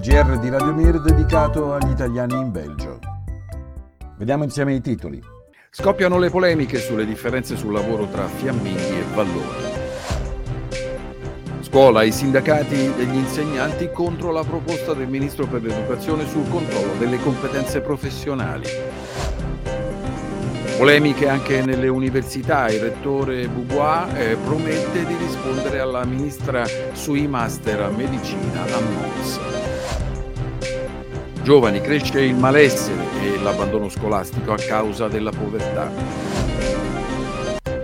GR di Radio Mir dedicato agli italiani in Belgio. Vediamo insieme i titoli. Scoppiano le polemiche sulle differenze sul lavoro tra Fiamminghi e Vallone. Scuola i sindacati degli insegnanti contro la proposta del Ministro per l'Educazione sul controllo delle competenze professionali. Polemiche anche nelle università, il rettore Boubois eh, promette di rispondere alla ministra sui master a medicina a Mons. Giovani, cresce il malessere e l'abbandono scolastico a causa della povertà.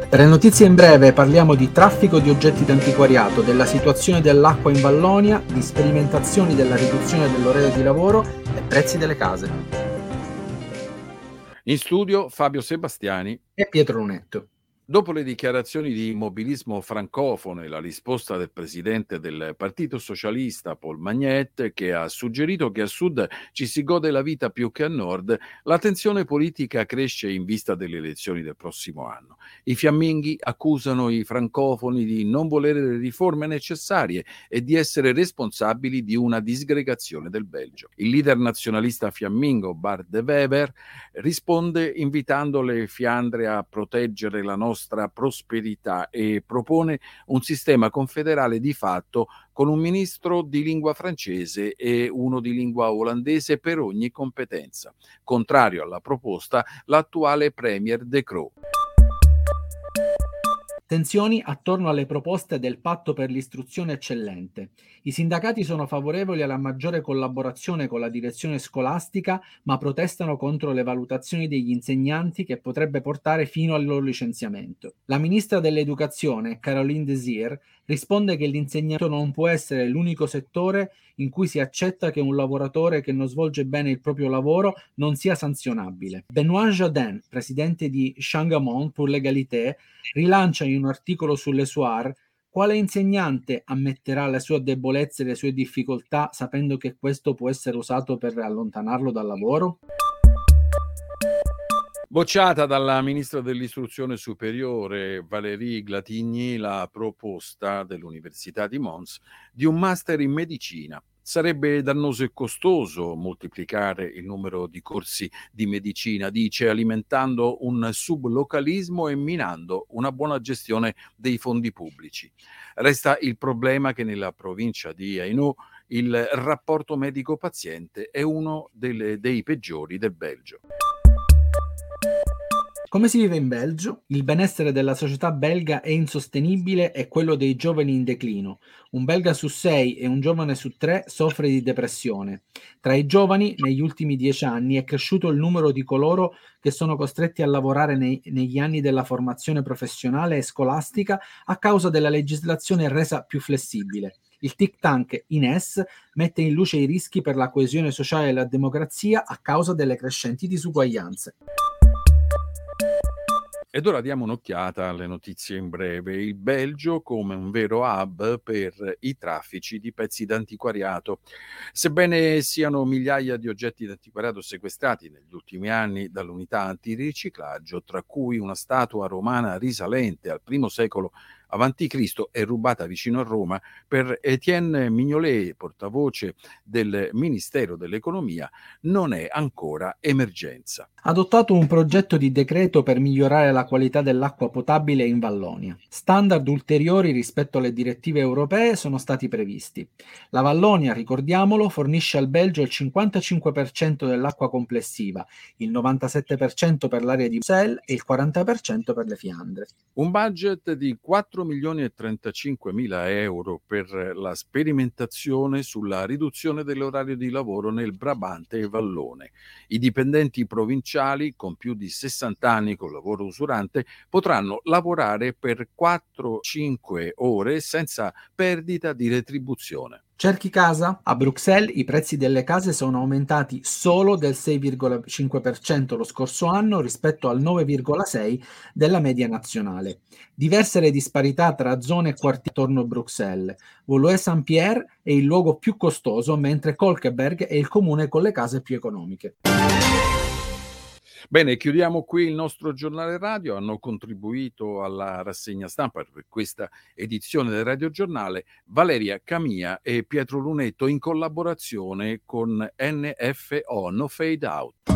Per le notizie in breve parliamo di traffico di oggetti d'antiquariato, della situazione dell'acqua in Vallonia, di sperimentazioni della riduzione dell'orario di lavoro e prezzi delle case. In studio Fabio Sebastiani e Pietro Lunetto. Dopo le dichiarazioni di immobilismo francofono e la risposta del presidente del Partito Socialista Paul Magnet, che ha suggerito che a sud ci si gode la vita più che a nord, la tensione politica cresce in vista delle elezioni del prossimo anno. I fiamminghi accusano i francofoni di non volere le riforme necessarie e di essere responsabili di una disgregazione del Belgio. Il leader nazionalista fiammingo Bart de Weber risponde invitando le Fiandre a proteggere la nostra nostra prosperità e propone un sistema confederale di fatto con un ministro di lingua francese e uno di lingua olandese per ogni competenza. Contrario alla proposta, l'attuale Premier De Croo. Tensioni attorno alle proposte del patto per l'istruzione eccellente. I sindacati sono favorevoli alla maggiore collaborazione con la direzione scolastica, ma protestano contro le valutazioni degli insegnanti che potrebbe portare fino al loro licenziamento. La ministra dell'Educazione, Caroline Desir, risponde che l'insegnamento non può essere l'unico settore in cui si accetta che un lavoratore che non svolge bene il proprio lavoro non sia sanzionabile. Benoît Jardin, presidente di Changamont pour l'égalité, rilancia in un articolo sull'Esoir quale insegnante ammetterà le sue debolezze e le sue difficoltà sapendo che questo può essere usato per allontanarlo dal lavoro? Bocciata dalla ministra dell'istruzione superiore Valérie Glatigny la proposta dell'Università di Mons di un master in medicina. Sarebbe dannoso e costoso moltiplicare il numero di corsi di medicina, dice, alimentando un sublocalismo e minando una buona gestione dei fondi pubblici. Resta il problema che nella provincia di Hainaut il rapporto medico-paziente è uno delle, dei peggiori del Belgio. Come si vive in Belgio? Il benessere della società belga è insostenibile e quello dei giovani in declino. Un belga su sei e un giovane su tre soffre di depressione. Tra i giovani, negli ultimi dieci anni, è cresciuto il numero di coloro che sono costretti a lavorare nei, negli anni della formazione professionale e scolastica a causa della legislazione resa più flessibile. Il think tank INES mette in luce i rischi per la coesione sociale e la democrazia a causa delle crescenti disuguaglianze. Ed ora diamo un'occhiata alle notizie in breve. Il Belgio come un vero hub per i traffici di pezzi d'antiquariato. Sebbene siano migliaia di oggetti d'antiquariato sequestrati negli ultimi anni dall'unità antiriciclaggio, tra cui una statua romana risalente al primo secolo avanti Cristo è rubata vicino a Roma per Etienne Mignolet, portavoce del Ministero dell'Economia, non è ancora emergenza. Adottato un progetto di decreto per migliorare la qualità dell'acqua potabile in Vallonia. Standard ulteriori rispetto alle direttive europee sono stati previsti. La Vallonia, ricordiamolo, fornisce al Belgio il 55% dell'acqua complessiva, il 97% per l'area di Bruxelles e il 40% per le Fiandre. Un budget di 4 4 milioni e 35 mila euro per la sperimentazione sulla riduzione dell'orario di lavoro nel Brabante e Vallone. I dipendenti provinciali con più di 60 anni con lavoro usurante potranno lavorare per 4-5 ore senza perdita di retribuzione. Cerchi casa? A Bruxelles i prezzi delle case sono aumentati solo del 6,5% lo scorso anno rispetto al 9,6% della media nazionale. Diverse le disparità tra zone e quartieri attorno a Bruxelles. Voulois-Saint-Pierre è il luogo più costoso, mentre Kolkeberg è il comune con le case più economiche. Bene, chiudiamo qui il nostro giornale radio. Hanno contribuito alla rassegna stampa per questa edizione del Radio Giornale Valeria Camia e Pietro Lunetto in collaborazione con NFO No Fade Out.